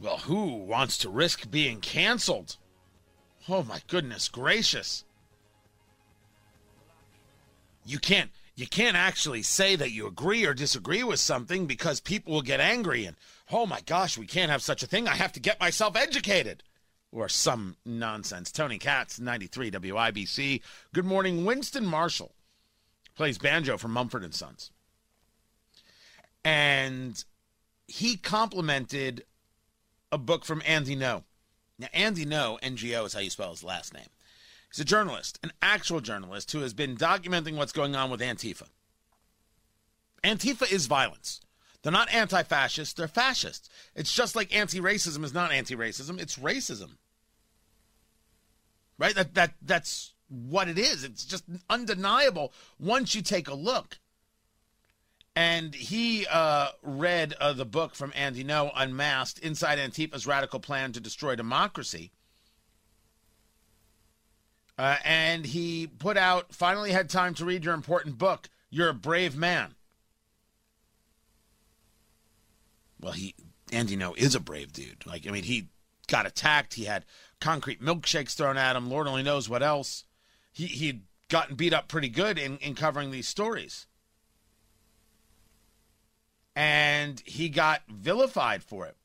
Well, who wants to risk being canceled? Oh my goodness gracious. You can't you can't actually say that you agree or disagree with something because people will get angry and oh my gosh, we can't have such a thing. I have to get myself educated. Or some nonsense. Tony Katz, 93 WIBC. Good morning. Winston Marshall plays banjo for Mumford and Sons. And he complimented a book from Andy Ngo. Now, Andy Ngo, NGO is how you spell his last name. He's a journalist, an actual journalist who has been documenting what's going on with Antifa. Antifa is violence. They're not anti fascists, they're fascists. It's just like anti racism is not anti racism, it's racism. Right? That, that, that's what it is. It's just undeniable once you take a look. And he uh, read uh, the book from Andy Ngo, Unmasked Inside Antifa's Radical Plan to Destroy Democracy. Uh, and he put out, finally had time to read your important book. You're a brave man. Well, he, Andy Ngo is a brave dude. Like, I mean, he got attacked. He had concrete milkshakes thrown at him. Lord only knows what else. He, he'd gotten beat up pretty good in, in covering these stories. And he got vilified for it.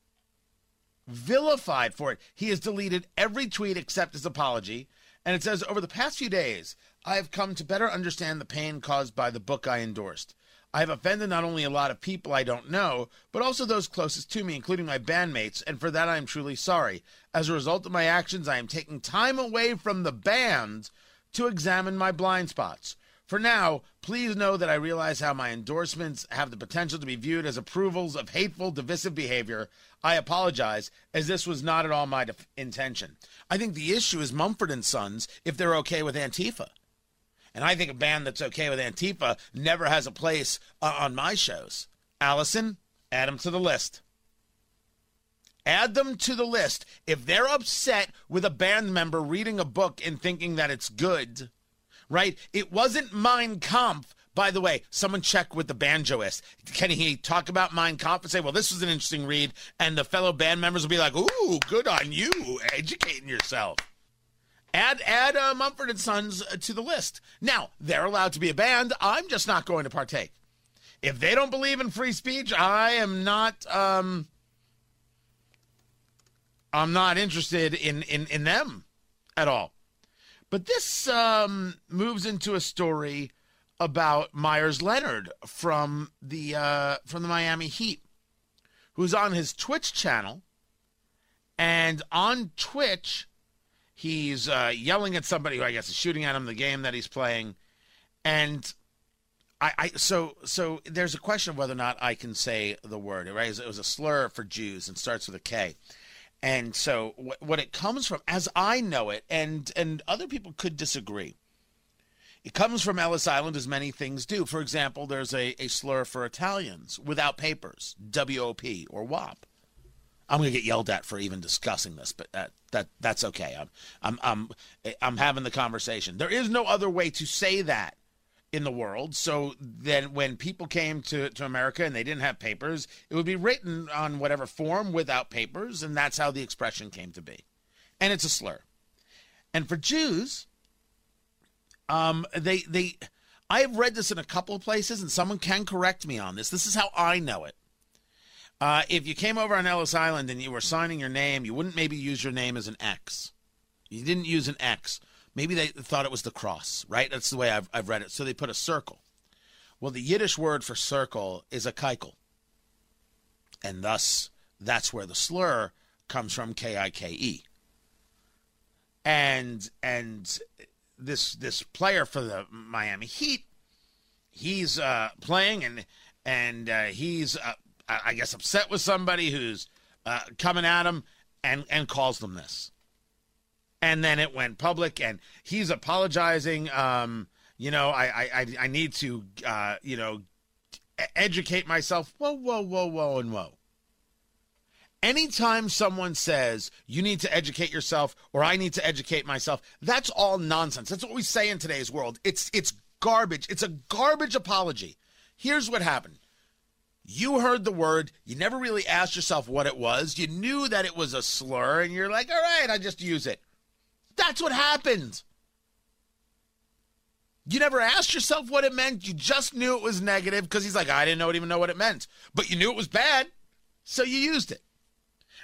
Vilified for it. He has deleted every tweet except his apology. And it says, Over the past few days, I have come to better understand the pain caused by the book I endorsed. I have offended not only a lot of people I don't know, but also those closest to me, including my bandmates, and for that I am truly sorry. As a result of my actions, I am taking time away from the band to examine my blind spots. For now, please know that I realize how my endorsements have the potential to be viewed as approvals of hateful, divisive behavior. I apologize, as this was not at all my def- intention. I think the issue is Mumford and Sons if they're okay with Antifa. And I think a band that's okay with Antifa never has a place uh, on my shows. Allison, add them to the list. Add them to the list. If they're upset with a band member reading a book and thinking that it's good, right? It wasn't Mein Kampf. By the way, someone check with the banjoist. Can he talk about Mein Kampf and say, well, this was an interesting read? And the fellow band members will be like, ooh, good on you, educating yourself. Add add uh, Mumford and Sons uh, to the list. Now they're allowed to be a band. I'm just not going to partake. If they don't believe in free speech, I am not. Um, I'm not interested in in in them at all. But this um, moves into a story about Myers Leonard from the uh, from the Miami Heat, who's on his Twitch channel, and on Twitch He's uh, yelling at somebody who I guess is shooting at him the game that he's playing, and I, I so so there's a question of whether or not I can say the word. Right, it was a slur for Jews and starts with a K. And so what, what it comes from, as I know it, and and other people could disagree. It comes from Ellis Island, as many things do. For example, there's a, a slur for Italians without papers, WOP or WOP. I'm going to get yelled at for even discussing this, but that, that that's okay. I'm I'm I'm I'm having the conversation. There is no other way to say that in the world. So then when people came to, to America and they didn't have papers, it would be written on whatever form without papers, and that's how the expression came to be. And it's a slur. And for Jews, um, they they I have read this in a couple of places, and someone can correct me on this. This is how I know it. Uh, if you came over on Ellis Island and you were signing your name, you wouldn't maybe use your name as an X. You didn't use an X. Maybe they thought it was the cross, right? That's the way I've, I've read it. So they put a circle. Well, the Yiddish word for circle is a keikel. And thus, that's where the slur comes from K I K E. And and this this player for the Miami Heat, he's uh, playing and and uh, he's uh, I guess, upset with somebody who's uh, coming at him and, and calls them this. And then it went public, and he's apologizing. Um, you know, I, I, I need to, uh, you know, educate myself. Whoa, whoa, whoa, whoa, and whoa. Anytime someone says you need to educate yourself or I need to educate myself, that's all nonsense. That's what we say in today's world. It's it's garbage. It's a garbage apology. Here's what happened. You heard the word, you never really asked yourself what it was. You knew that it was a slur, and you're like, all right, I just use it. That's what happened. You never asked yourself what it meant. You just knew it was negative because he's like, I didn't even know what it meant. But you knew it was bad, so you used it.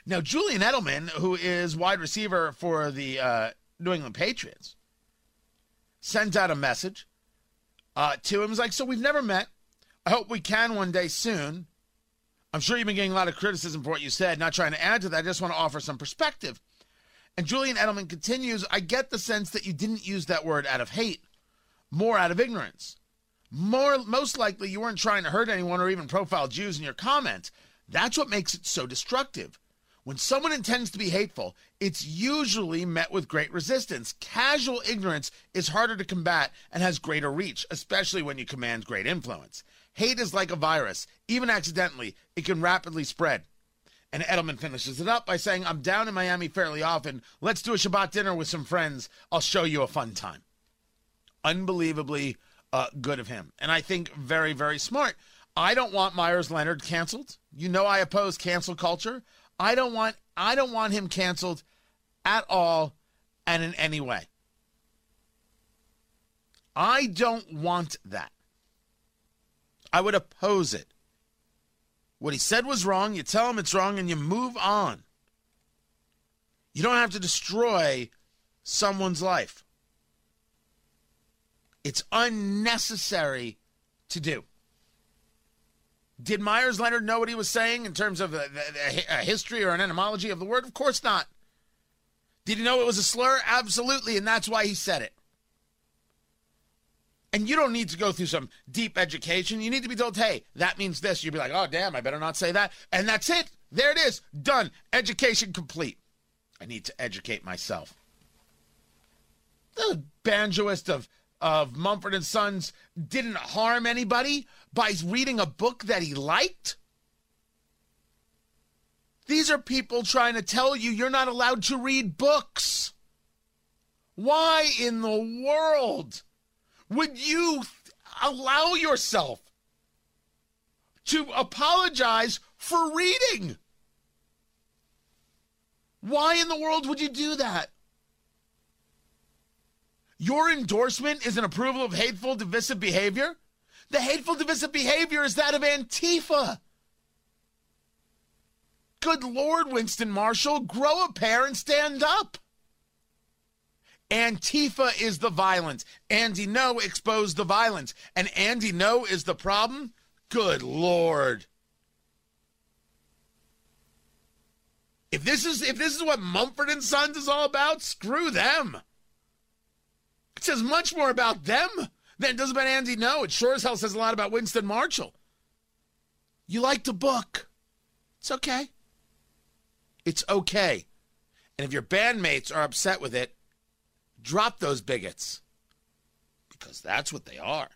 Now, Julian Edelman, who is wide receiver for the uh, New England Patriots, sends out a message uh, to him. He's like, So we've never met. I hope we can one day soon. I'm sure you've been getting a lot of criticism for what you said. Not trying to add to that, I just want to offer some perspective. And Julian Edelman continues I get the sense that you didn't use that word out of hate, more out of ignorance. More, most likely, you weren't trying to hurt anyone or even profile Jews in your comment. That's what makes it so destructive. When someone intends to be hateful, it's usually met with great resistance. Casual ignorance is harder to combat and has greater reach, especially when you command great influence. Hate is like a virus. Even accidentally, it can rapidly spread. And Edelman finishes it up by saying, I'm down in Miami fairly often. Let's do a Shabbat dinner with some friends. I'll show you a fun time. Unbelievably uh, good of him. And I think very, very smart. I don't want Myers Leonard canceled. You know I oppose cancel culture. I don't want I don't want him canceled at all and in any way. I don't want that. I would oppose it. What he said was wrong, you tell him it's wrong and you move on. You don't have to destroy someone's life. It's unnecessary to do. Did Myers Leonard know what he was saying in terms of a, a, a, history or an etymology of the word? Of course not. Did he know it was a slur? Absolutely, and that's why he said it. And you don't need to go through some deep education. You need to be told, hey, that means this. You'd be like, oh, damn, I better not say that. And that's it. There it is. Done. Education complete. I need to educate myself. The banjoist of of Mumford and Sons didn't harm anybody by reading a book that he liked? These are people trying to tell you you're not allowed to read books. Why in the world would you allow yourself to apologize for reading? Why in the world would you do that? Your endorsement is an approval of hateful, divisive behavior? The hateful, divisive behavior is that of Antifa. Good Lord, Winston Marshall, grow a pair and stand up. Antifa is the violence. Andy Ngo exposed the violence. And Andy Ngo is the problem? Good Lord. If this is if this is what Mumford and Sons is all about, screw them. It says much more about them than it does about Andy Ngo. It sure as hell says a lot about Winston Marshall. You like the book. It's okay. It's okay. And if your bandmates are upset with it, drop those bigots. Because that's what they are.